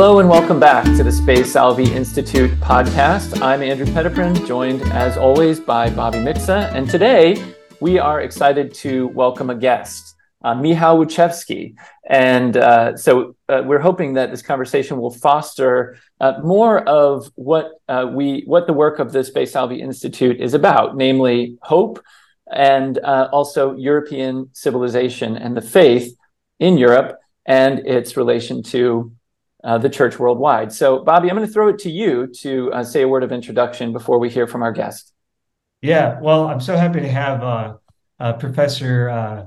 Hello and welcome back to the Spe Salvi Institute podcast. I'm Andrew Petiprin, joined as always by Bobby Mixa, and today we are excited to welcome a guest, uh, Michał. And uh, so uh, we're hoping that this conversation will foster uh, more of what uh, we, what the work of the Spe Salvi Institute is about, namely hope and uh, also European civilization and the faith in Europe and its relation to uh, the church worldwide. So, Bobby, I'm going to throw it to you to uh, say a word of introduction before we hear from our guest. Yeah, well, I'm so happy to have uh, uh Professor uh,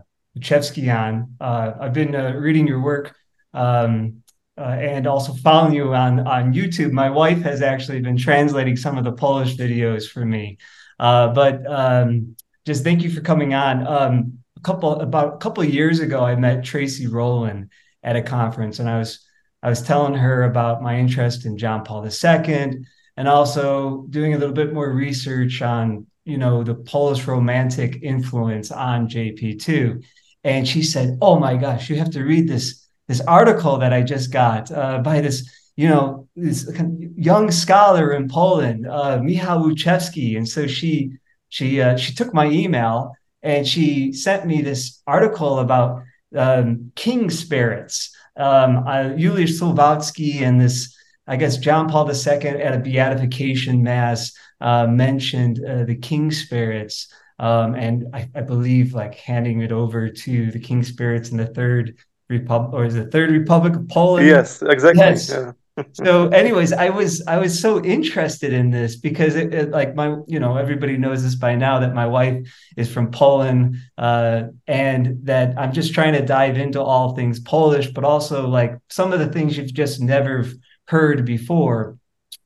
on. Uh, I've been reading your work um, and also following you on on YouTube. My wife has actually been translating some of the Polish videos for me. but um, just thank you for coming on. Um, a couple about a couple years ago, I met Tracey Rowland at a conference, and I was I was telling her about my interest in John Paul II and also doing a little bit more research on, you know, the Polish romantic influence on JP2. And she said, "Oh my gosh, you have to read this this article that I just got uh, by this, you know, this young scholar in Poland, uh, Michał Łuczewski." And so she she uh, she took my email and she sent me this article about um, king spirits um, uh, Juliusz Słowacki and this, I guess, John Paul II at a beatification mass uh, mentioned uh, the king spirits. Um, and I, I, believe like handing it over to the king spirits in the third republic or is the third republic of Poland. Yes, exactly. Yes. Yeah so anyways i was i was so interested in this because it, it, like my you know everybody knows this by now that my wife is from poland uh, and that i'm just trying to dive into all things polish but also like some of the things you've just never heard before.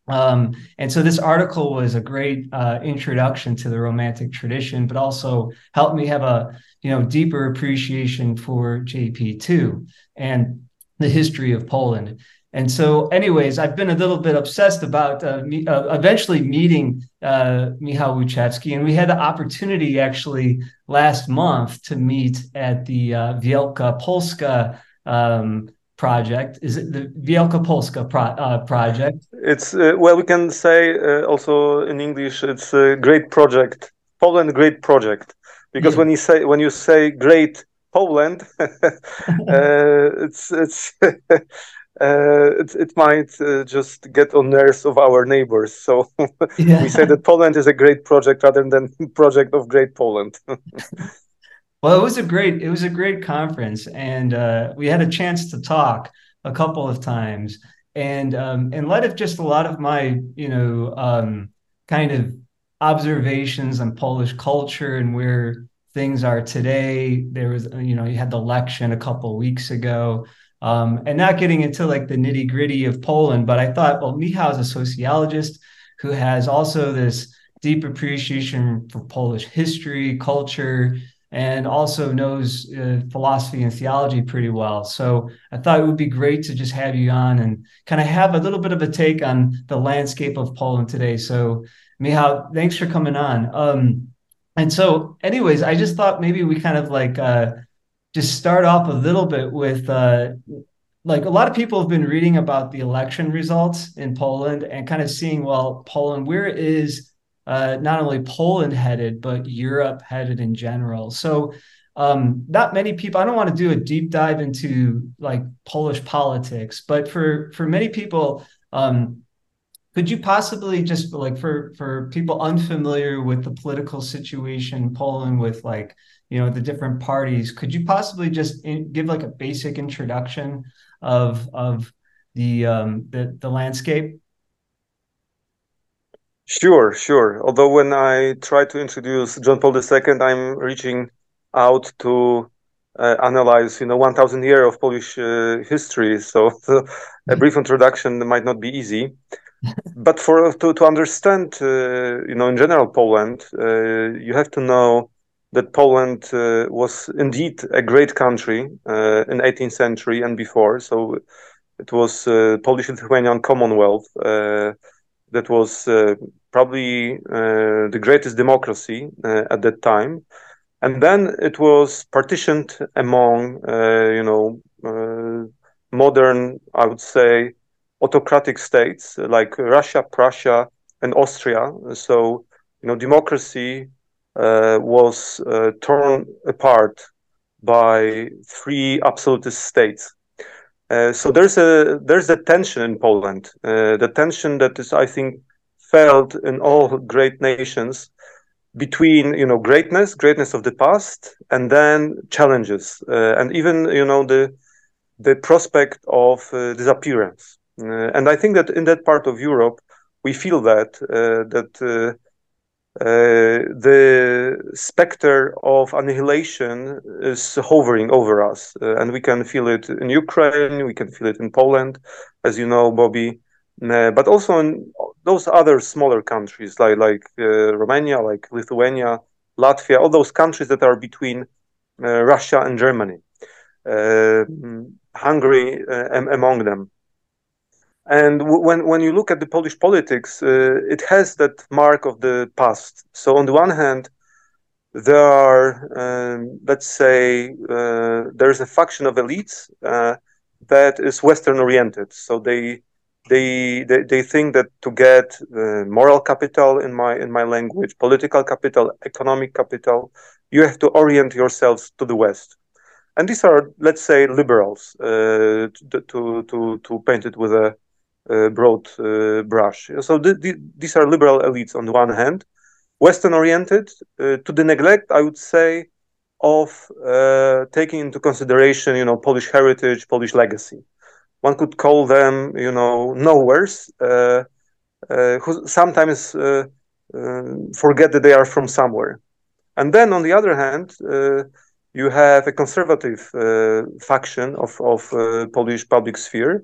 Um, and so this article was a great uh, introduction to the romantic tradition but also helped me have a you know deeper appreciation for jp2 and the history of poland and so, anyways, I've been a little bit obsessed about uh, me, uh, eventually meeting uh, Michał Łuczewski, and we had the opportunity actually last month to meet at the uh, Wielka Polska um, project. Is it the Wielka Polska pro- uh, project? It's uh, well, we can say uh, also in English, it's a great project, Poland Great Project, because yeah. when you say when you say great Poland, it's it's uh, it, it might uh, just get on nerves of our neighbors. So yeah. we say that Poland is a great project rather than project of Great Poland. well, it was a great it was a great conference, and uh, we had a chance to talk a couple of times. And um, in light of just a lot of my you know um, kind of observations on Polish culture and where things are today, there was you know you had the election a couple weeks ago um, and not getting into like the nitty gritty of Poland. But I thought, well, Michał is a sociologist who has also this deep appreciation for Polish history, culture, and also knows uh, philosophy and theology pretty well. So I thought it would be great to just have you on and kind of have a little bit of a take on the landscape of Poland today. So, Michał, thanks for coming on. Um, and so, anyways, I just thought maybe we kind of like uh, just start off a little bit with uh, like a lot of people have been reading about the election results in Poland and kind of seeing, well, Poland, where is uh, not only Poland headed, but Europe headed in general. So, um, not many people. I don't want to do a deep dive into like Polish politics, but for for many people, um, could you possibly just like for for people unfamiliar with the political situation in Poland with like you know the different parties. Could you possibly just in, give like a basic introduction of of the um the, the landscape? Sure sure. Although when i try to introduce john paul ii i'm reaching out to uh, analyze you know 1000 years of polish uh, history. So a mm-hmm. brief introduction might not be easy. But for to, to understand uh, you know in general poland uh, you have to know that Poland uh, was indeed a great country uh, in 18th century and before. So it was uh, Polish-Lithuanian Commonwealth uh, that was uh, probably uh, the greatest democracy at that time. And then it was partitioned among, you know, modern, I would say, autocratic states like Russia, Prussia, and Austria. So, you know, democracy was uh, torn apart by three absolutist states. Uh, so there's a there's a tension in Poland, uh, the tension that is, I think, felt in all great nations between you know greatness, greatness of the past, and then challenges, uh, and even you know the the prospect of uh, disappearance. Uh, and I think that in that part of Europe, we feel that that uh, the specter of annihilation is hovering over us, uh, and we can feel it in Ukraine, we can feel it in Poland, as you know, Bobby, uh, but also in those other smaller countries like like uh, Romania, like Lithuania, Latvia, all those countries that are between uh, Russia and Germany, uh, Hungary among them. And when when you look at the Polish politics, uh, it has that mark of the past. So on the one hand, there are, um, let's say, uh, there's a faction of elites uh, that is Western oriented. So they, they they they think that to get uh, moral capital in my in my language, political capital, economic capital, you have to orient yourselves to the West. And these are, let's say, liberals, uh, to, to to to paint it with a broad uh, brush. So th th these are liberal elites on the one hand, Western oriented, uh, to the neglect, I would say, of taking into consideration, you know, Polish heritage, Polish legacy. One could call them, you know, nowheres, who sometimes forget that they are from somewhere. And then on the other hand, you have a conservative uh, faction of, of uh, Polish public sphere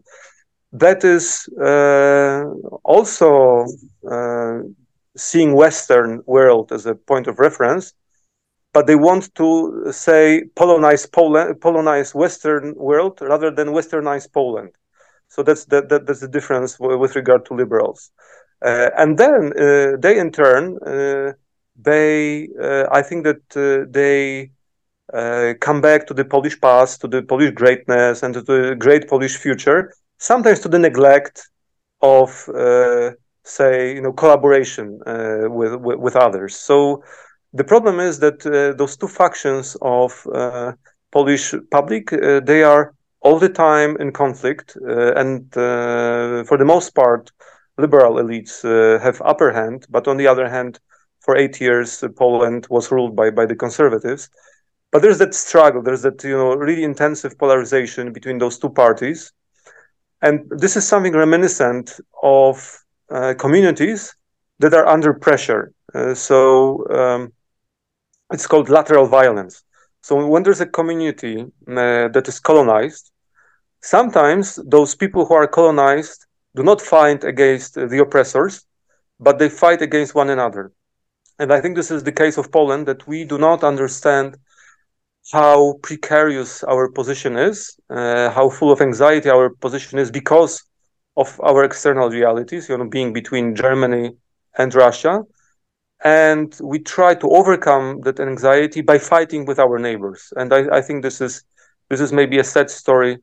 that is uh, also uh, seeing Western world as a point of reference, but they want to say Polonize Poland, Polonize Western world rather than Westernize Poland. So that's that, that that's the difference with regard to liberals. Uh, and then uh, they, in turn, uh, they uh, I think that they. come back to the Polish past, to the Polish greatness, and to the great Polish future, sometimes to the neglect of uh, say you know collaboration uh, with, with, with others. So the problem is that uh, those two factions of uh, polish public uh, they are all the time in conflict uh, and for the most part liberal elites have upper hand. But on the other hand for eight years poland was ruled by by the conservatives. But there's that struggle. There's that you know really intensive polarization between those two parties and this is something reminiscent of uh, communities that are under pressure. Uh, so um, it's called lateral violence. So when there's a community uh, that is colonized, sometimes those people who are colonized do not fight against the oppressors, but they fight against one another. And I think this is the case of Poland that we do not understand how precarious our position is, uh, how full of anxiety our position is because of our external realities, you know, being between Germany and Russia. And we try to overcome that anxiety by fighting with our neighbors. And I, I think this is this is maybe a sad story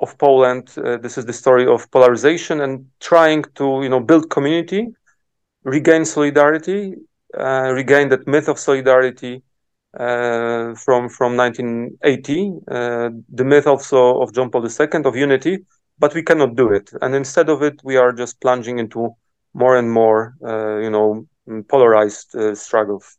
of Poland. Uh, this is the story of polarization and trying to you know build community, regain solidarity, uh, regain that myth of solidarity uh, from from 1980, uh, the myth also of John Paul II of unity, but we cannot do it. And instead of it, we are just plunging into more and more, uh, you know, polarized struggles.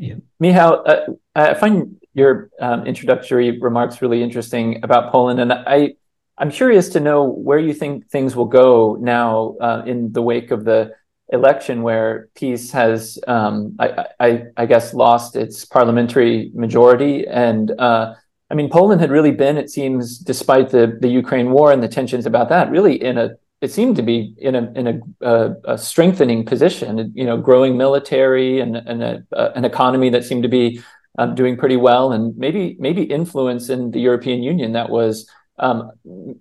Yeah. Michał, uh, I find your um, introductory remarks really interesting about Poland, and I, I'm curious to know where you think things will go now uh, in the wake of the election where PiS has, um, I, I, I, guess, lost its parliamentary majority. And uh, I mean, Poland had really been, it seems, despite the, the Ukraine war and the tensions about that, really in a, it seemed to be in a in a, a strengthening position. You know, growing military and, and a, uh, an economy that seemed to be um, doing pretty well, and maybe maybe influence in the European Union that was um,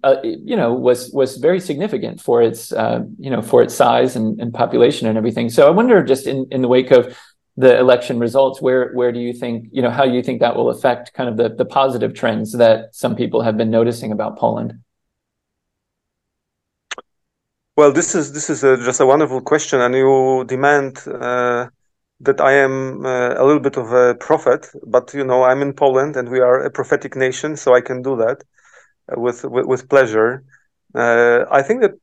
uh, you know, was was very significant for its uh, you know for its size and, and population and everything. So I wonder, just in, in the wake of the election results, where where do you think you know how you think that will affect kind of the the positive trends that some people have been noticing about Poland? Well, this is this is a, just a wonderful question, and you demand uh, that I am uh, a little bit of a prophet. But you know, I'm in Poland, and we are a prophetic nation, so I can do that with with, with pleasure. Uh, I think that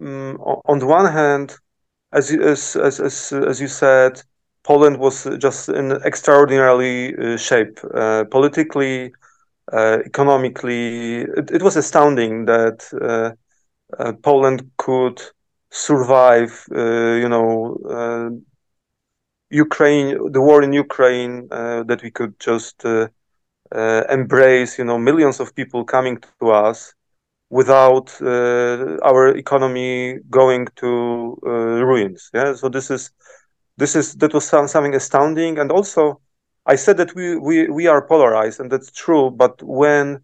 um, on the one hand, as you, as, as as as you said, Poland was just in extraordinarily uh, shape uh, politically, economically. It, it, was astounding that uh, Poland could survive, uh, you know, uh, Ukraine, the war in Ukraine, that we could just embrace, you know, millions of people coming to us without uh, our economy going to uh, ruins. Yeah, so this is this is that was something astounding, and also I said that we we we are polarized, and that's true. But when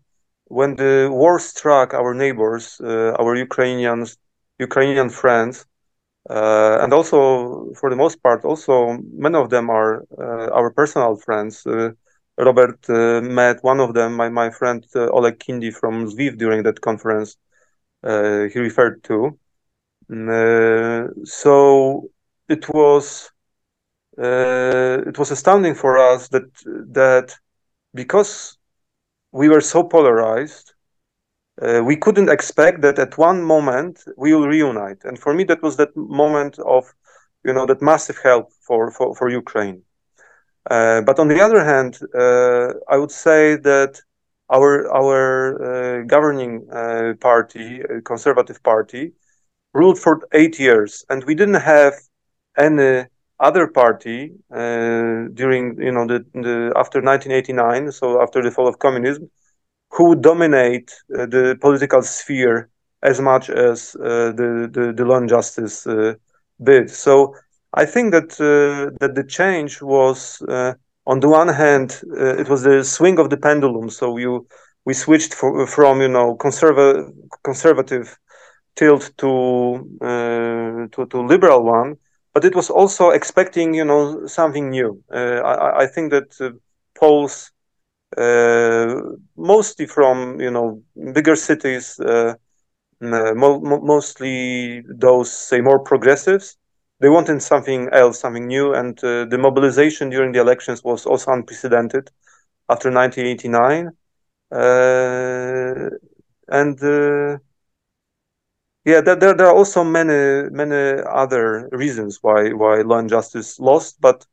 when the war struck our neighbors, uh, our Ukrainians, Ukrainian friends, uh, and also for the most part, also many of them are uh, our personal friends. Uh, Robert uh, met one of them, my, my friend uh, Oleg Kindi from Lviv during that conference he referred to. Mm, so it was it was astounding for us that that because we were so polarized uh, we couldn't expect that at one moment we will reunite and for me that was that moment of you know that massive help for for, for ukraine uh, but on the other hand uh, i would say that our our uh, governing uh, party uh, conservative party ruled for eight years and we didn't have any other party uh, during you know the, the after 1989 so after the fall of communism who would dominate uh, the political sphere as much as uh, the, the the law and justice uh, did. So i think that uh, that the change was uh, on the one hand it was the swing of the pendulum so you we switched for, from you know conservative conservative tilt to to to liberal one but it was also expecting, you know, something new. Uh, I, I, think that uh, Poles, uh, mostly from you know bigger cities, uh, mo- mostly those say more progressives, they wanted something else, something new, and uh, the mobilization during the elections was also unprecedented after 1989, uh, and yeah, there, there, there are also many many other reasons why why law and justice lost. But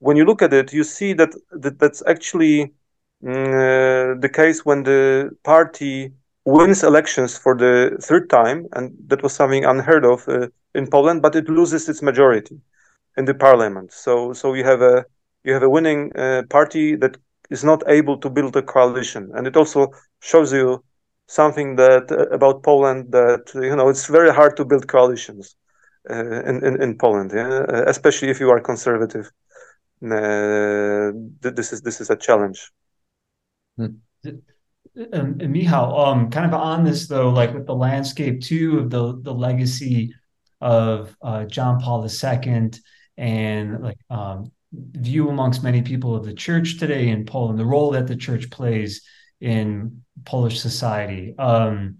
when you look at it, you see that, that that's actually mm, uh, the case when the party wins elections for the third time, and that was something unheard of uh, in Poland. But it loses its majority in the parliament. So so you have a you have a winning uh, party that is not able to build a coalition, and it also shows you something that uh, about Poland that you know it's very hard to build coalitions uh, in, in, in Poland, yeah? Uh, especially if you are conservative. Uh, this is this is a challenge. Hmm. Um, and Michał, um, kind of on this though, like with the landscape too of the the legacy of uh, John Paul II and like um, view amongst many people of the church today in Poland, the role that the church plays in Polish society. Um,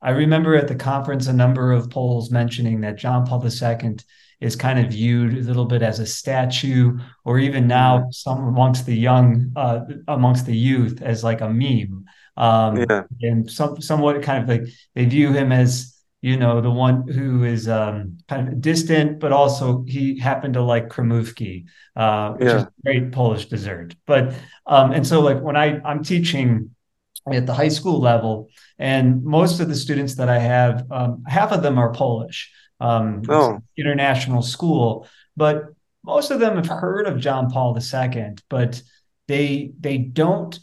I remember at the conference a number of Poles mentioning that John Paul II is kind of viewed a little bit as a statue, or even now mm-hmm. some amongst the young, uh, amongst the youth, as like a meme. Um, yeah. And some, somewhat kind of like they view him as you know the one who is um, kind of distant, but also he happened to like kremówki, uh, which yeah. is great Polish dessert. But um, and so like when I I'm teaching at the high school level. And most of the students that I have, um, half of them are Polish, um, oh. international school, but most of them have heard of John Paul II, but they they don't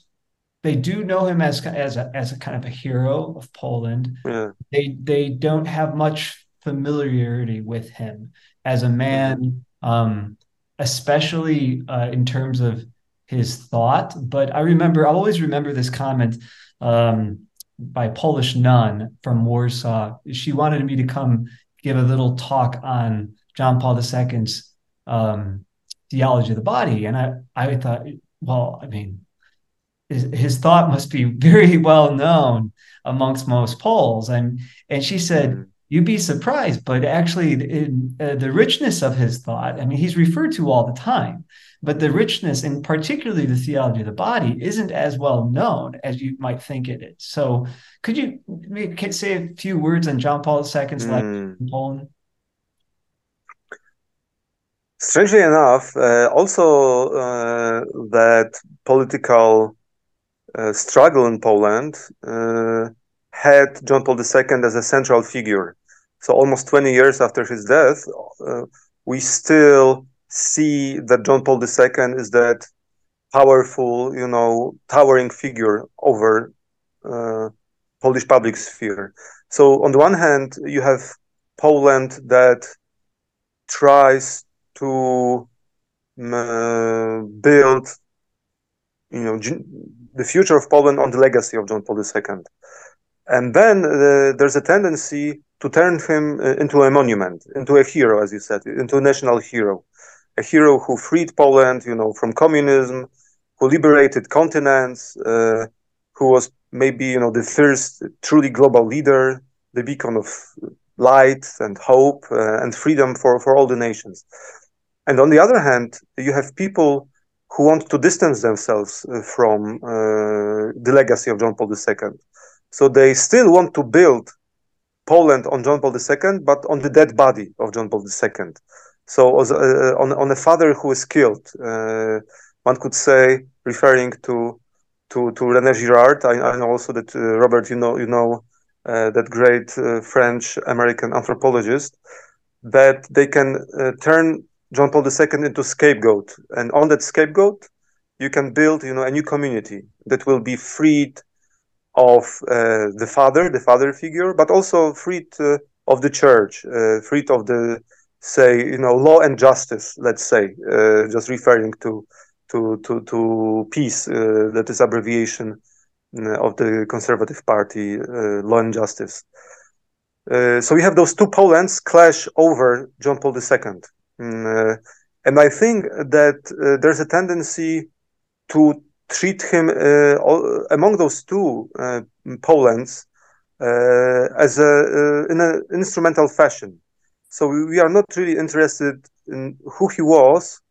they do know him as as a, as a kind of a hero of Poland. Yeah. They they don't have much familiarity with him as a man, um, especially uh, in terms of his thought. But I remember, I always remember this comment um, by Polish nun from Warsaw. She wanted me to come give a little talk on John Paul II's um, theology of the body, and I I thought, well, I mean, his, his thought must be very well known amongst most Poles, and and she said, you'd be surprised, but actually, in, uh, the richness of his thought, I mean, he's referred to all the time, but the richness, and particularly the theology of the body, isn't as well known as you might think it is. So, could you say a few words on John Paul II's mm. life in Poland? Strangely enough, uh, also uh, that political struggle in Poland uh, had John Paul II as a central figure. So almost 20 years after his death, uh, we still see that John Paul II is that powerful, you know, towering figure over uh, Polish public sphere. So on the one hand, you have Poland that tries to uh, build, you know, the future of Poland on the legacy of John Paul II. And then uh, there's a tendency to turn him uh, into a monument, into a hero, as you said, into a national hero, a hero who freed Poland, you know, from communism, who liberated continents, uh, who was maybe, you know, the first truly global leader, the beacon of light and hope uh, and freedom for, for all the nations. And on the other hand, you have people who want to distance themselves uh, from uh, the legacy of John Paul II. So they still want to build Poland on John Paul II, but on the dead body of John Paul II. So uh, on, on a father who is killed, uh, one could say, referring to to to René Girard. I, I know also that uh, Robert, you know, you know uh, that great French American anthropologist, that they can turn John Paul II into scapegoat, and on that scapegoat, you can build, you know, a new community that will be freed of uh, the father, the father figure, but also freed uh, of the church, uh, freed of the, say, you know, law and justice. Let's say, uh, just referring to to to to PiS, uh, that is abbreviation uh, of the Conservative Party, law and justice. so we have those two Polands clash over John Paul II. Mm, uh, and I think that uh, there's a tendency to treat him uh, among those two Polands as a in an instrumental fashion. So we are not really interested in who he was,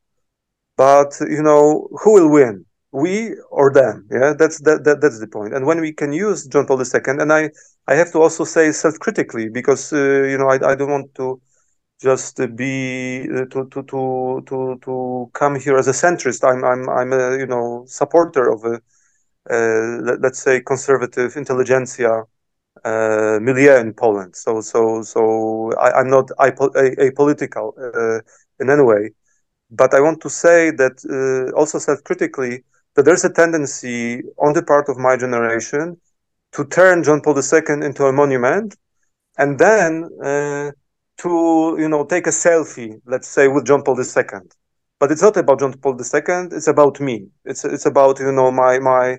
but you know who will win we or them yeah that's that, that that's the point. point and when we can use john paul ii and i i have to also say self-critically because uh, you know I, I don't want to just be uh, to, to to to to come here as a centrist. I'm I'm I'm a you know supporter of a uh, let, us say conservative intelligentsia uh, milieu in Poland. So so so I, am not apolitical uh, in any way, but I want to say that uh, also self-critically that there's a tendency on the part of my generation to turn John Paul II into a monument, and then uh, to you know take a selfie, let's say, with John Paul II. But it's not about John Paul II. It's about me. It's it's about you know my my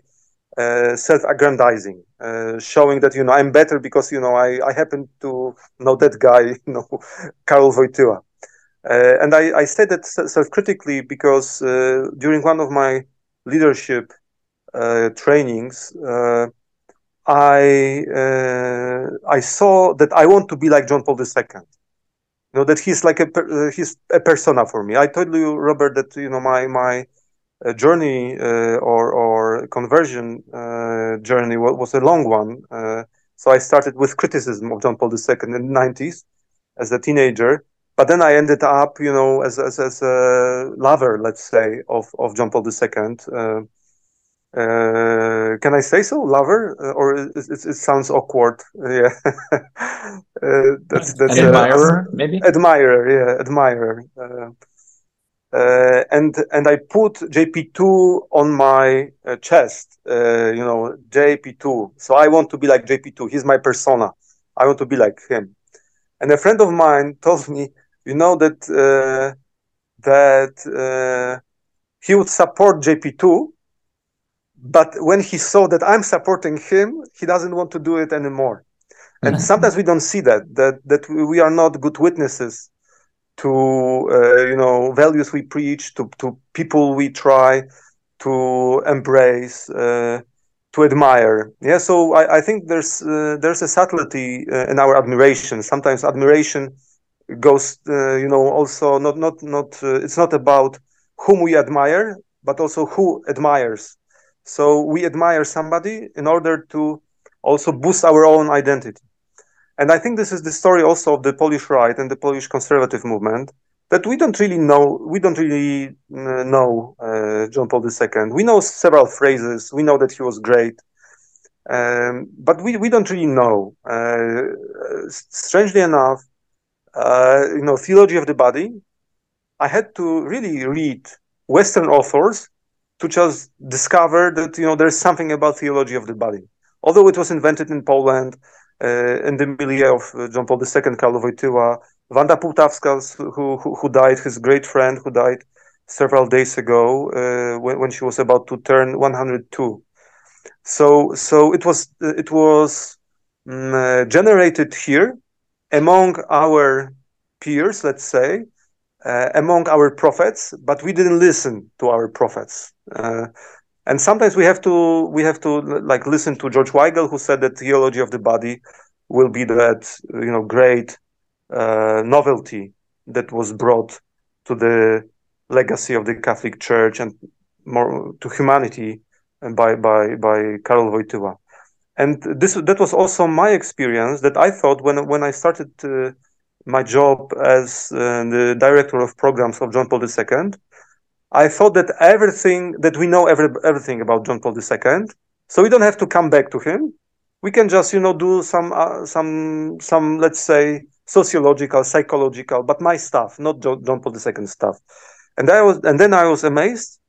uh, self-aggrandizing, uh, showing that you know I'm better because you know I I happen to know that guy, you know, Karol Wojtyła. Uh, and I, I say that self-critically because uh, during one of my leadership uh, trainings, uh, I I saw that I want to be like John Paul II know that he's like a uh, he's a persona for me. I told you, Robert, that you know my my uh, journey uh, or or conversion uh, journey was, was, a long one. Uh, so I started with criticism of John Paul II in the nineties as a teenager, but then I ended up, you know, as as, as a lover, let's say, of of John Paul II. Uh, can I say so, lover, uh, or it, it, it, sounds awkward? Yeah, uh, that's that's An admirer, maybe admirer. Yeah, admirer. Uh, uh, and and I put JP two on my uh, chest. you know, JP two. So I want to be like JP two. He's my persona. I want to be like him. And a friend of mine told me, you know that that he would support JP two but when he saw that I'm supporting him, he doesn't want to do it anymore. And sometimes we don't see that that that we are not good witnesses to uh, you know values we preach to to people we try to embrace uh, to admire. Yeah, so I, I think there's uh, there's a subtlety uh, in our admiration. Sometimes admiration goes, uh, you know, also not not not. Uh, it's not about whom we admire, but also who admires. So we admire somebody in order to also boost our own identity. And I think this is the story also of the Polish right and the Polish conservative movement that we don't really know. We don't really uh, know uh, John Paul II. We know several phrases. We know that he was great, um, but we, we don't really know. Uh, strangely enough, uh, you know, theology of the body. I had to really read Western authors to just discover that you know there's something about theology of the body. Although it was invented in Poland uh, in the milieu of uh, John Paul II, Karol Wojtyła, Wanda Półtawska, who, who, who died, his great friend who died several days ago uh, when, when she was about to turn 102. So so it was it was um, generated here among our peers, let's say, uh, among our prophets, but we didn't listen to our prophets. Uh, and sometimes we have to we have to like listen to George Weigel, who said that theology of the body will be that you know great uh, novelty that was brought to the legacy of the Catholic Church and more to humanity and by by by Karol Wojtyła. And this that was also my experience that I thought when when I started uh, my job as uh, the director of programs of John Paul II, I thought that everything that we know every, everything about John Paul II, so we don't have to come back to him. We can just you know do some uh, some some let's say sociological, psychological, but my stuff, not John, Paul II stuff. And I was and then I was amazed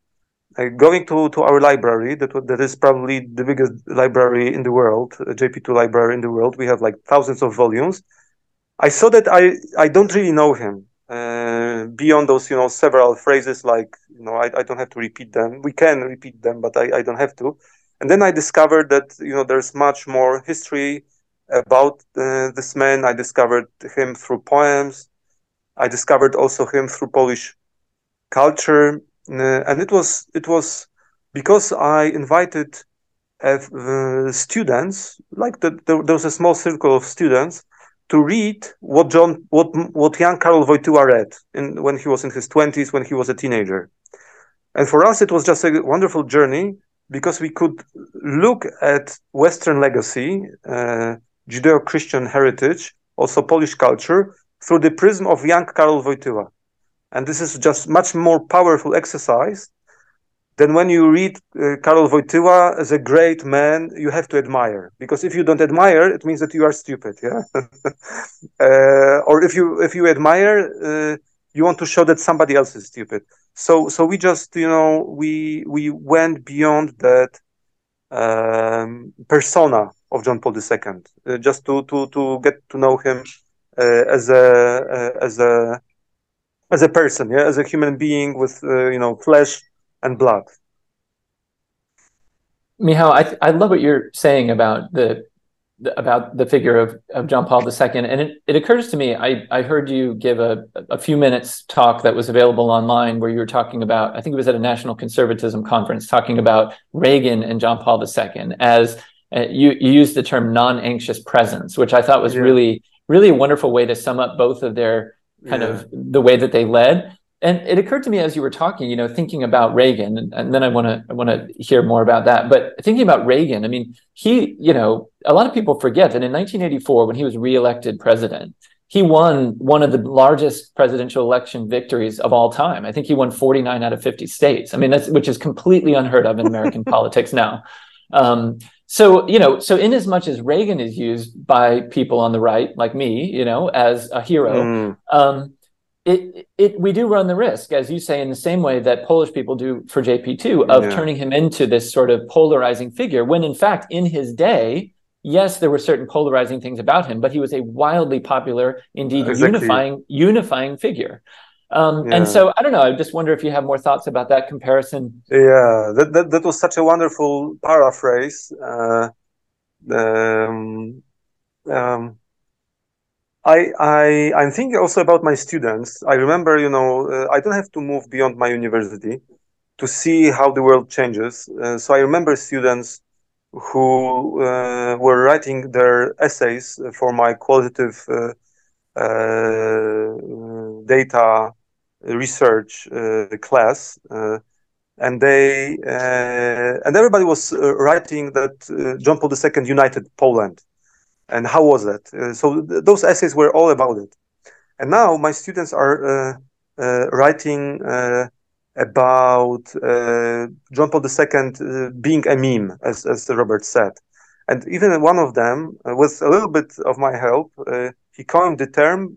uh, going to, to our library that that is probably the biggest library in the world, JP2 library in the world. We have like thousands of volumes I saw that I I don't really know him uh, beyond those you know several phrases like you know I, I don't have to repeat them. We can repeat them, but I, I don't have to. And then I discovered that you know there's much more history about uh, this man. I discovered him through poems. I discovered also him through Polish culture, uh, and it was it was because I invited uh, students, like the, the, there was a small circle of students to read what John, what what young Karol Wojtyła read in, when he was in his twenties, when he was a teenager, and for us it was just a wonderful journey because we could look at Western legacy, uh, Judeo-Christian heritage, also Polish culture through the prism of young Karol Wojtyła, and this is just much more powerful exercise then when you read uh, Karol Wojtyła as a great man, you have to admire because if you don't admire, it means that you are stupid, yeah. uh, or if you if you admire, uh, you want to show that somebody else is stupid. So so we just you know we we went beyond that um, persona of John Paul II uh, just to to to get to know him uh, as a uh, as a as a person, yeah, as a human being with you know flesh and blood. Michał, I, I love what you're saying about the, the, about the figure of, of John Paul II. And it, it occurs to me, I, I heard you give a, a few minutes talk that was available online where you were talking about, I think it was at a national conservatism conference, talking about Reagan and John Paul II as uh, you, you used the term non-anxious presence, which I thought was yeah. really, really a wonderful way to sum up both of their kind yeah. of the way that they led and it occurred to me as you were talking, you know, thinking about Reagan, and, and then I want to I want to hear more about that. But thinking about Reagan, I mean, he, you know, a lot of people forget that in 1984, when he was reelected president, he won one of the largest presidential election victories of all time. I think he won 49 out of 50 states. I mean, that's which is completely unheard of in American politics now. Um, so, you know, so in as much as Reagan is used by people on the right, like me, you know, as a hero, mm. um, it, it we do run the risk, as you say, in the same way that Polish people do for JP2, of yeah. turning him into this sort of polarizing figure, when in fact, in his day, yes, there were certain polarizing things about him, but he was a wildly popular, indeed exactly. unifying, unifying figure. Um, yeah. And so I don't know. I just wonder if you have more thoughts about that comparison. Yeah, that that, that was such a wonderful paraphrase. Uh, um, um, I, I I'm thinking also about my students. I remember, you know, uh, I don't have to move beyond my university to see how the world changes. Uh, so I remember students who uh, were writing their essays for my qualitative uh, uh, data research class and they uh, and everybody was uh, writing that uh, John Paul II united Poland, and how was that? Uh, so th- those essays were all about it, and now my students are uh, uh, writing about John Paul II being a meme, as as Robert said, and even one of them, with a little bit of my help, he coined the term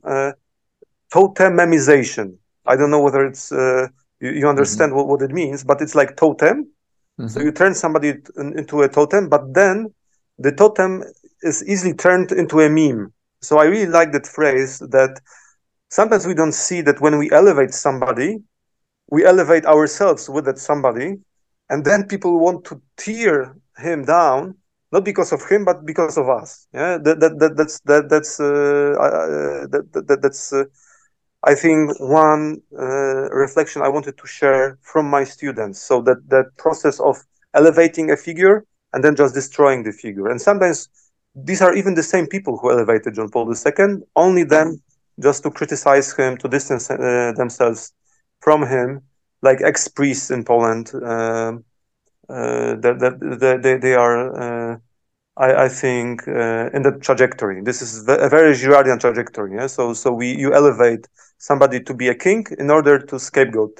totemization. I don't know whether it's uh, you, you understand mm-hmm. what, what it means, but it's like totem. Mm-hmm. So you turn somebody into a totem, but then the totem is easily turned into a meme. So I really like that phrase that sometimes we don't see that when we elevate somebody, we elevate ourselves with that somebody, and then people want to tear him down, not because of him, but because of us. Yeah, that, that, that that's that that's uh, uh, that, that that's. Uh, I think one uh, reflection I wanted to share from my students. So that that process of elevating a figure and then just destroying the figure. And sometimes these are even the same people who elevated John Paul II, only them just to criticize him, to distance uh, themselves from him, like ex priests in Poland. Um, uh, that, that, they, they are uh, I, I think uh, in the trajectory. This is a very Girardian trajectory. Yeah? So so we you elevate somebody to be a king in order to scapegoat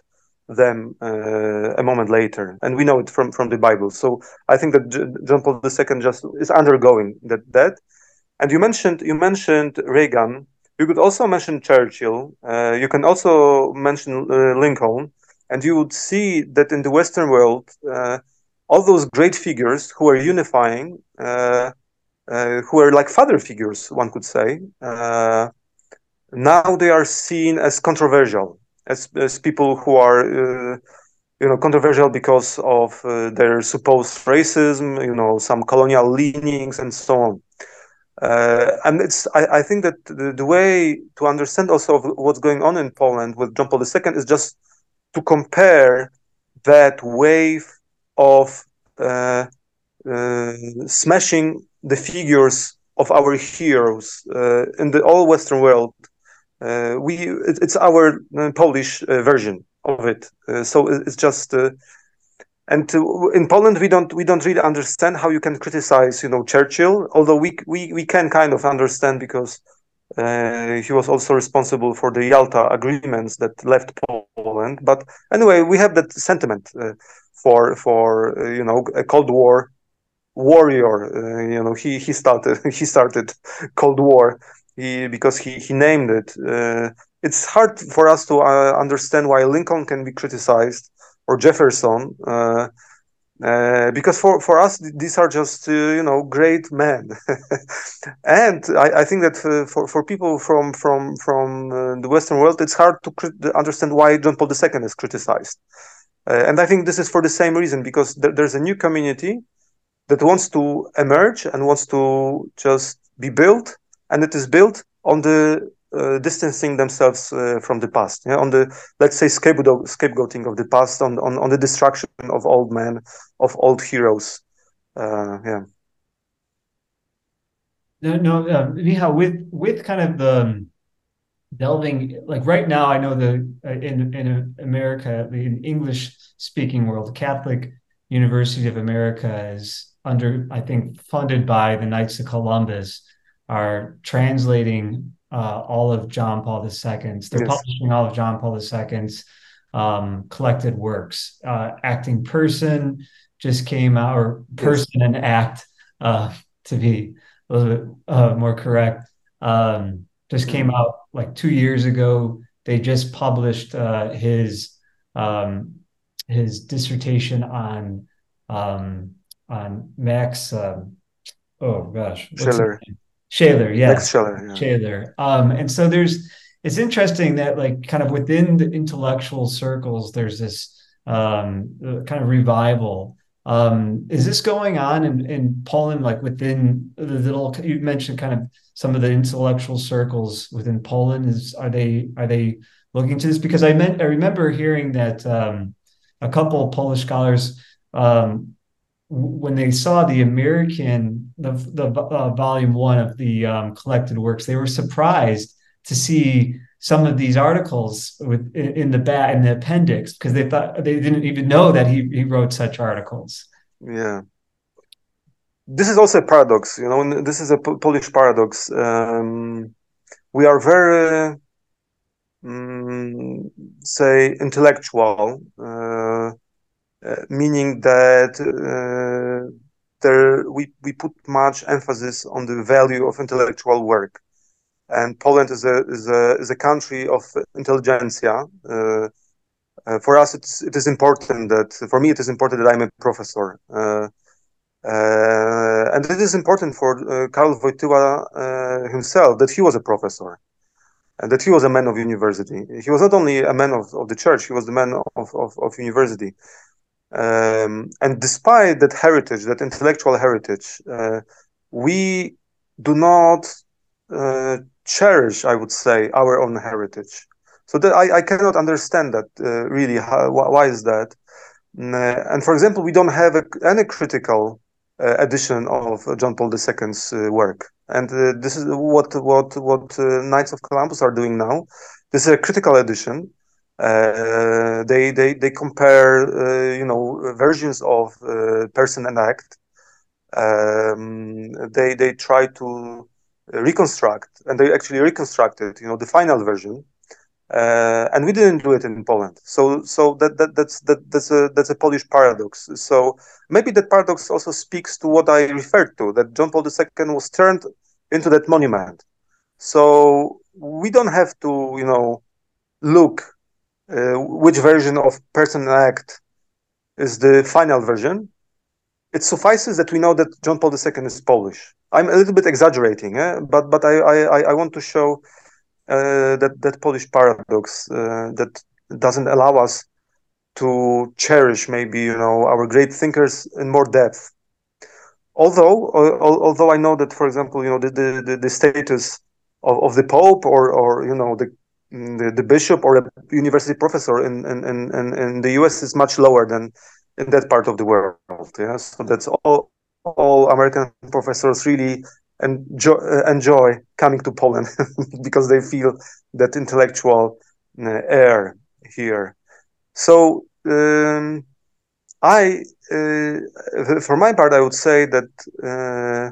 them uh, a moment later, and we know it from from the Bible. So I think that John Paul II just is undergoing that that. And you mentioned you mentioned Reagan. You could also mention Churchill. Uh, you can also mention uh, Lincoln, and you would see that in the Western world uh, all those great figures who are unifying, uh, uh, who are like father figures, one could say, now they are seen as controversial, as, as people who are, uh, you know, controversial because of uh, their supposed racism, you know, some colonial leanings and so on. Uh, and it's I, I think that the, the, way to understand also what's going on in Poland with John Paul II is just to compare that wave of uh, uh, smashing the figures of our heroes uh, in the all Western world. We it, it's our Polish version of it. so it's just and to, in Poland we don't we don't really understand how you can criticize you know Churchill although we we, we can kind of understand because uh, he was also responsible for the Yalta agreements that left Poland but anyway we have that sentiment uh, for for uh, you know a Cold War warrior. Uh, you know he he started he started Cold War he, because he he named it. Uh, it's hard for us to understand why Lincoln can be criticized or Jefferson. Uh, because for, for us these are just uh, you know great men, and I, I think that uh, for, for people from from from the Western world it's hard to understand why John Paul II is criticized. Uh, and I think this is for the same reason because th- there's a new community that wants to emerge and wants to just be built, and it is built on the uh, distancing themselves uh, from the past, yeah? on the let's say scapegoat- scapegoating of the past, on, on on the destruction of old men, of old heroes. Uh, yeah. No, no, uh, with with kind of the delving like right now i know the uh, in in america in english speaking world catholic university of america is under i think funded by the knights of columbus are translating uh, all of john paul ii's they're yes. publishing all of john paul ii's um, collected works uh, acting person just came out or person yes. and act uh, to be a little bit uh, more correct um, just came mm-hmm. out like two years ago. They just published uh, his um, his dissertation on um, on Max. Um, oh gosh, Scheler. Scheler, yes, Max Scheler. Yeah. Scheler. Um, and so there's it's interesting that like kind of within the intellectual circles, there's this um, kind of revival um, is this going on in, in Poland, like within the little? You mentioned kind of some of the intellectual circles within Poland. Is are they are they looking to this? Because I meant I remember hearing that um, a couple of Polish scholars um, when they saw the American the the uh, volume one of the um, collected works, they were surprised to see some of these articles with in the back in the appendix because they thought they didn't even know that he he wrote such articles. Yeah, this is also a paradox. You know, this is a Polish paradox. Um, we are very, um, say, intellectual. Uh, meaning that uh, there we, we put much emphasis on the value of intellectual work. And Poland is a, is a, is a country of intelligentsia. Uh, uh, for us, it's, it is important that, for me, it is important that I'm a professor. Uh, and it is important for Karol Wojtyła himself that he was a professor and that he was a man of university. He was not only a man of, of the church, he was the man of, of, of university. Um, and despite that heritage, that intellectual heritage, uh, we do not uh, cherish, I would say, our own heritage. So that I, I cannot understand that uh, really. How, why is that? Uh, and for example, we don't have a, any critical uh, edition of John Paul II's uh, work. And this is what what what Knights of Columbus are doing now. This is a critical edition uh, they they they compare uh, you know versions of uh, person and act. Um, they they try to reconstruct and they actually reconstructed you know the final version. Uh, and we didn't do it in Poland. So, so that, that that's that that's a that's a Polish paradox. So maybe that paradox also speaks to what I referred to that John Paul II was turned into that monument. So we don't have to, you know, look which version of person act is the final version. It suffices that we know that John Paul II is Polish. I'm a little bit exaggerating, eh? but but I I, I want to show uh, that that Polish paradox uh, that doesn't allow us to cherish maybe you know our great thinkers in more depth. Although uh, although I know that for example you know the the, the status of, of the Pope or or you know the the, the bishop or a university professor in, in, in, in the US is much lower than in that part of the world. Yeah, so that's all. All American professors really enjoy, uh, enjoy coming to Poland because they feel that intellectual uh, air here. So um, I, uh, for my part, I would say that uh,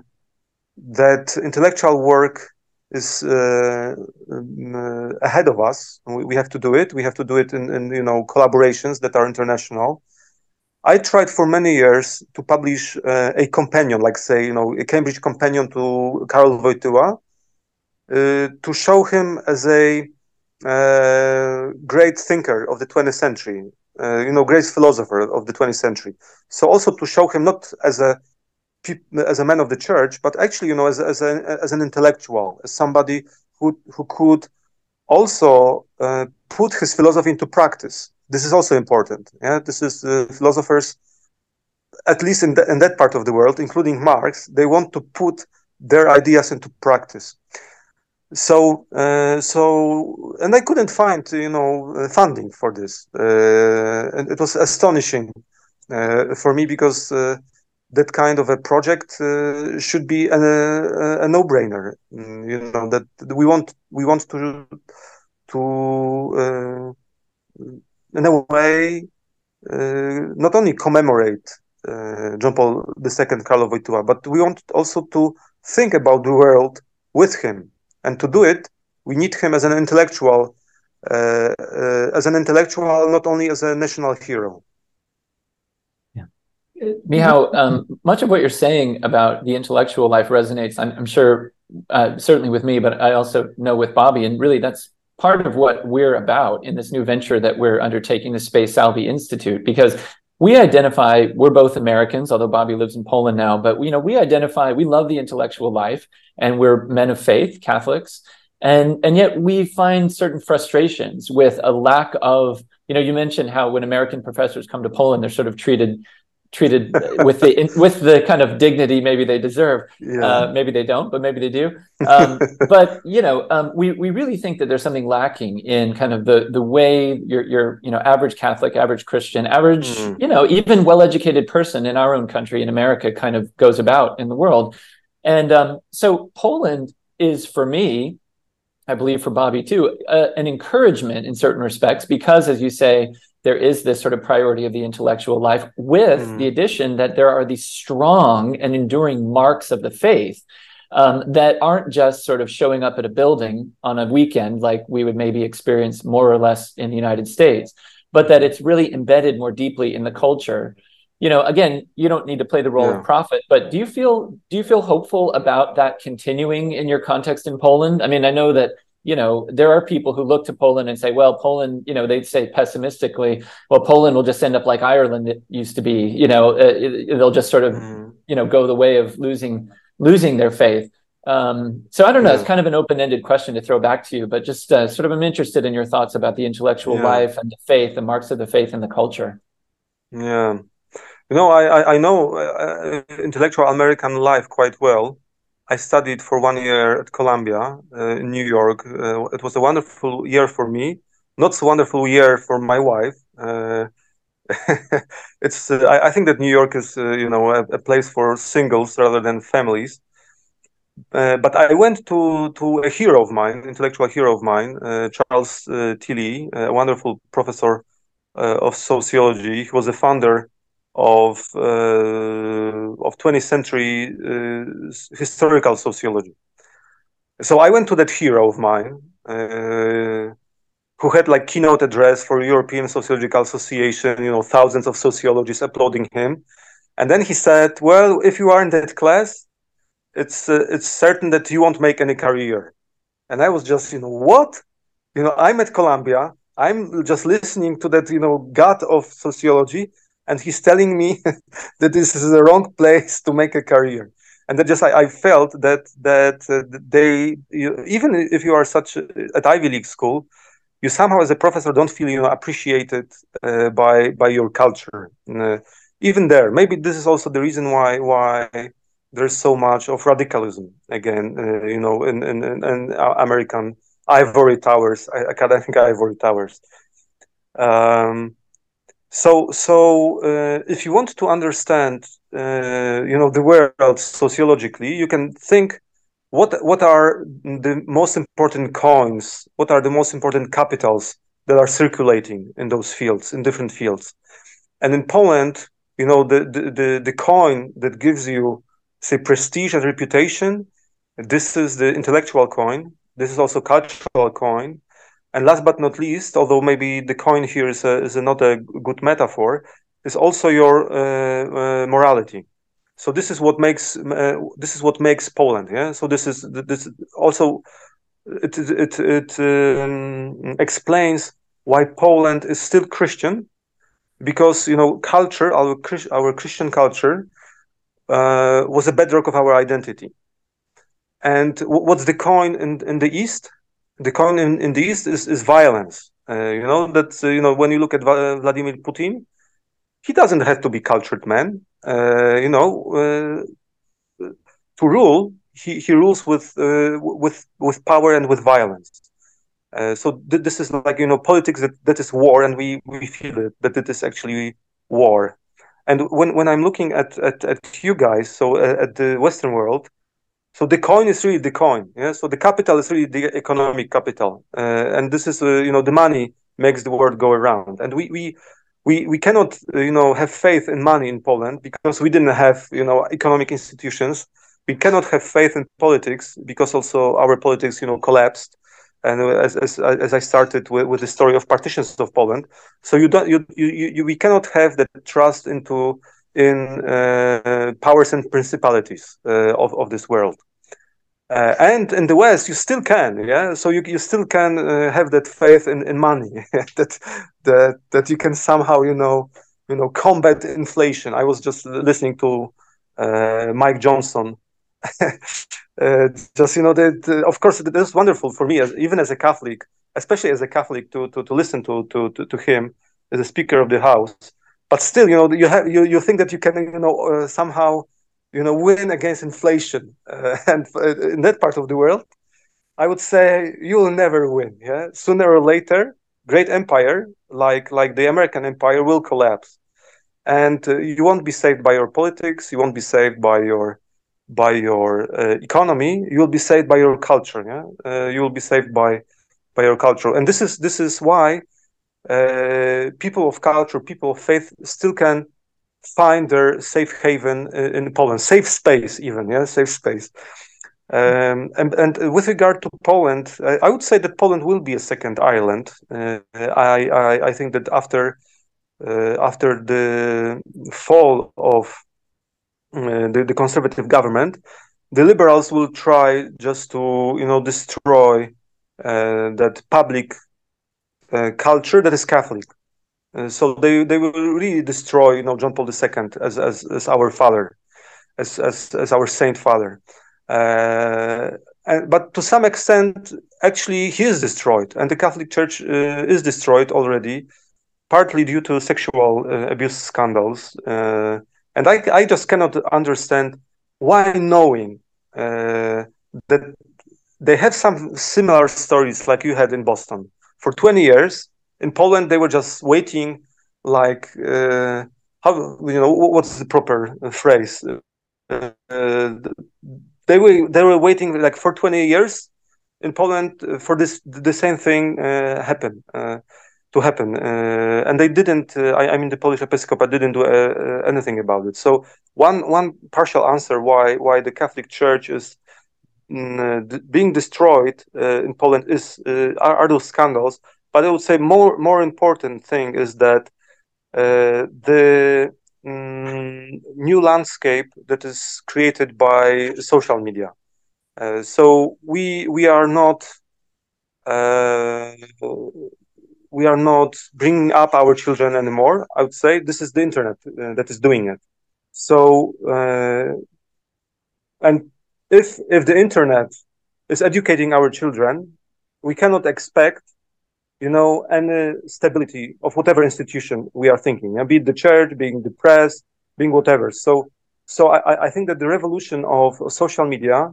that intellectual work is uh, um, ahead of us. We, we, have to do it. We have to do it in, in, you know collaborations that are international. I tried for many years to publish uh, a companion, like say you know a Cambridge companion to Karol Wojtyła, uh, to show him as a uh, great thinker of the 20th century, uh, you know, great philosopher of the 20th century. So also to show him not as a as a man of the church, but actually, you know, as as, a, as an intellectual, as somebody who who could also uh, put his philosophy into practice. This is also important. Yeah, this is uh, philosophers, at least in, the, in that part of the world, including Marx, they want to put their ideas into practice. So, uh, so, and I couldn't find, you know, uh, funding for this, uh, and it was astonishing uh, for me because that kind of a project uh, should be a, a, a, no-brainer. Mm, you know that we want we want to to uh, in a way uh, not only commemorate uh, John Paul II, Karol Wojtyła, but we want also to think about the world with him, and to do it, we need him as an intellectual, uh, uh, as an intellectual, not only as a national hero. Michał, um, much of what you're saying about the intellectual life resonates, I'm, I'm sure, uh, certainly with me, but I also know with Bobby. And really, that's part of what we're about in this new venture that we're undertaking, the Spe Salvi Institute, because we identify we're both Americans, although Bobby lives in Poland now. But you know, we identify we love the intellectual life, and we're men of faith, Catholics, and and yet we find certain frustrations with a lack of. You know, you mentioned how when American professors come to Poland, they're sort of treated treated with the in, with the kind of dignity maybe they deserve. Yeah. Uh, maybe they don't, but maybe they do. Um, but you know, um, we we really think that there's something lacking in kind of the the way your your you know average Catholic, average Christian, average Mm. you know even well educated person in our own country in America kind of goes about in the world. And um, so Poland is for me, I believe for Bobby too, uh, an encouragement in certain respects because, as you say, there is this sort of priority of the intellectual life with Mm. the addition that there are these strong and enduring marks of the faith um, that aren't just sort of showing up at a building on a weekend like we would maybe experience more or less in the United States, but that it's really embedded more deeply in the culture. You know, again, you don't need to play the role Yeah. of prophet, but do you feel do you feel hopeful about that continuing in your context in Poland? I mean, I know that you know there are people who look to Poland and say, well, Poland, you know, they'd say pessimistically, well, Poland will just end up like Ireland it used to be. You know, uh, it, they'll just sort of Mm. you know go the way of losing losing their faith. Um, so I don't know. It's kind of an open-ended question to throw back to you, but just uh, sort of I'm interested in your thoughts about the intellectual Yeah. life and the faith, the marks of the faith and the culture. Yeah, you know, I I, know uh, intellectual American life quite well. I studied for one year at Columbia uh, in New York. Uh, it was a wonderful year for me. Not so wonderful year for my wife. Uh, it's uh, I, I think that New York is uh, you know a, a place for singles rather than families. But I went to to a hero of mine, intellectual hero of mine, Charles Tilly, a wonderful professor of sociology. He was a founder of uh, of 20th century uh, historical sociology. So I went to that hero of mine, uh, who had like keynote address for European Sociological Association. You know, thousands of sociologists applauding him, and then he said, "Well, if you are in that class, it's uh, it's certain that you won't make any career." And I was just, you know, what? You know, I'm at Columbia. I'm just listening to that, you know, god of sociology, and he's telling me that this is the wrong place to make a career. And that just I, I felt that that uh, they you, even if you are such at Ivy League school, you somehow as a professor don't feel you know appreciated uh, by by your culture. Uh, even there, maybe this is also the reason why why there's so much of radicalism again. Uh, you know, in in, in, in American ivory towers. Think ivory towers. Um, so so uh, if you want to understand uh, you know the world sociologically, you can think what what are the most important coins, what are the most important capitals that are circulating in those fields, in different fields. And in Poland, you know, the the the, the coin that gives you say prestige and reputation, this is the intellectual coin. This is also cultural coin. And last but not least, although maybe the coin here is a, is a not a good metaphor, is also your uh, uh, morality. So this is what makes uh, this is what makes Poland. Yeah. So this is this also it it it um, explains why Poland is still Christian, because you know culture our our Christian culture uh, was a bedrock of our identity. And what's the coin in in the East? The coin in, in the East is, is violence. Uh, you know that uh, you know when you look at Vladimir Putin, he doesn't have to be cultured man. Uh, you know, to rule, he, he rules with with with power and with violence. so th this is like you know politics that, that is war, and we we feel it, that it is actually war. And when when I'm looking at at, at you guys, so at the Western world, so the coin is really the coin yeah? So the capital is really the economic capital uh, and this is uh, you know the money makes the world go around. And we we we, we cannot uh, you know have faith in money in poland because we didn't have you know economic institutions. We cannot have faith in politics because also our politics you know collapsed. And as, as, as I started with, with the story of partitions of Poland, so you don't you, you, you we cannot have the trust into in uh, powers and principalities uh, of, of this world. Uh, and in the West, you still can, yeah. So you, you still can uh, have that faith in, in money, that that that you can somehow, you know, you know, combat inflation. I was just listening to uh, Mike Johnson. just you know, that of course it is wonderful for me, as, even as a Catholic, especially as a Catholic, to to, to listen to, to to to him as a Speaker of the House but still, you know, you have you, you think that you can, you know, uh, somehow, you know, win against inflation, uh, and uh, in that part of the world, I would say you will never win. Yeah, sooner or later, great empire like like the American empire will collapse, and uh, you won't be saved by your politics. You won't be saved by your by your uh, economy. You will be saved by your culture. Yeah, uh, you will be saved by by your culture, and this is this is why uh, people of culture, people of faith, still can find their safe haven in Poland, safe space, even yeah, safe space. Um, and, and, with regard to Poland, I would say that Poland will be a second Ireland. Uh, I, I, I think that after uh, after the fall of uh, the, the, conservative government, the liberals will try just to you know destroy uh, that public uh, culture that is Catholic. So they, they will really destroy you know John Paul II as as, as our father, as, as as our saint father. Uh, and, but to some extent, actually, he is destroyed, and the Catholic Church uh, is destroyed already, partly due to sexual uh, abuse scandals. Uh, and I, I just cannot understand why, knowing uh, that they have some similar stories like you had in Boston for 20 years. In Poland, they were just waiting, like uh, how you know what's the proper phrase? they were they were waiting like for 20 years in Poland uh, for this the same thing uh, happen uh, to happen, uh, and they didn't. Uh, I, I, mean, the Polish Episcopate didn't do uh, anything about it. So one one partial answer why why the Catholic Church is mm, being destroyed in Poland is are, are, those scandals. But I would say more more important thing is that the um, new landscape that is created by social media. Uh, so we we are not uh, we are not bringing up our children anymore. I would say this is the internet uh, that is doing it. So uh, and if if the internet is educating our children, we cannot expect you know, any stability of whatever institution we are thinking, be it the church, being the press, being whatever. So, so I, I think that the revolution of social media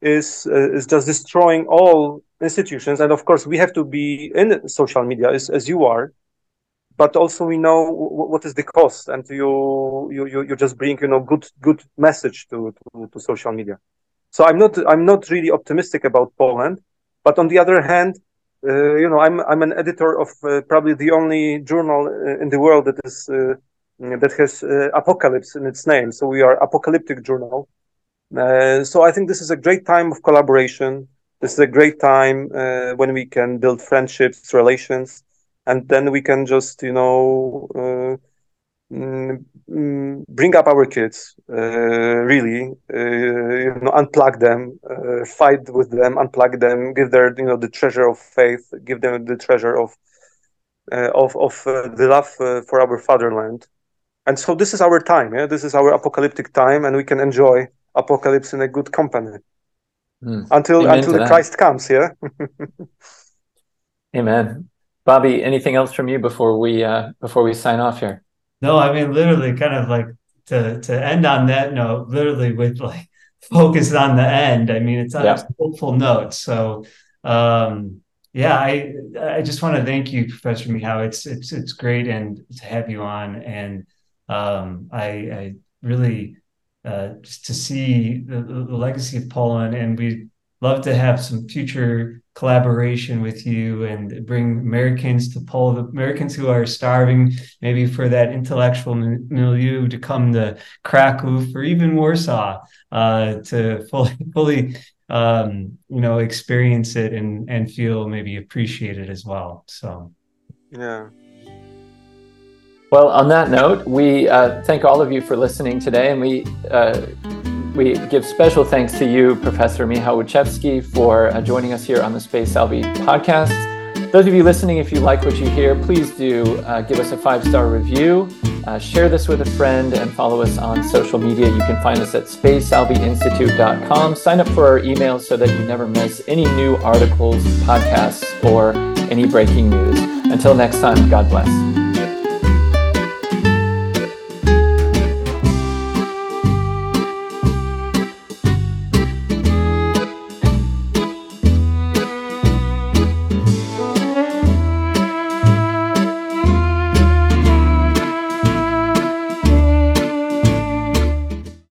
is uh, is just destroying all institutions, and of course we have to be in social media as, as you are, but also we know w- what is the cost, and you you you, just bring you know good good message to, to to social media. So I'm not I'm not really optimistic about Poland, but on the other hand, uh, Uh, you know, I'm I'm an editor of uh, probably the only journal uh, in the world that is uh, that has uh, apocalypse in its name. So we are apocalyptic journal. so I think this is a great time of collaboration. This is a great time when we can build friendships, relations, and then we can just you know bring up our kids uh, really uh, you know unplug them uh, fight with them unplug them give their you know the treasure of faith give them the treasure of uh, of of uh, the love uh, for our fatherland and so this is our time yeah this is our apocalyptic time and we can enjoy apocalypse in a good company mm. until Amen until the that. christ comes yeah Amen. Bobby, anything else from you before we before we sign off here? No, I mean literally kind of like to to end on that note, literally with like focus on the end. I mean, it's on yeah. hopeful note. So um yeah, I I just want to thank you, Professor Michał. It's it's it's great and to have you on. And um I I really uh just to see the, the legacy of Poland and we love to have some future collaboration with you and bring Americans to Poland, Americans who are starving maybe for that intellectual milieu to come to Krakow or even Warsaw uh, to fully, fully um, you know, experience it and, and feel maybe appreciated as well. So, yeah. Well, on that note, we uh, thank all of you for listening today, and we uh, we give special thanks to you, Professor Michał Łuczewski, for uh, joining us here on the Spe Salvi podcast. Those of you listening, if you like what you hear, please do uh, give us a five star review, uh, share this with a friend, and follow us on social media. You can find us at spesalviinstitute.com. Sign up for our emails so that you never miss any new articles, podcasts, or any breaking news. Until next time, God bless.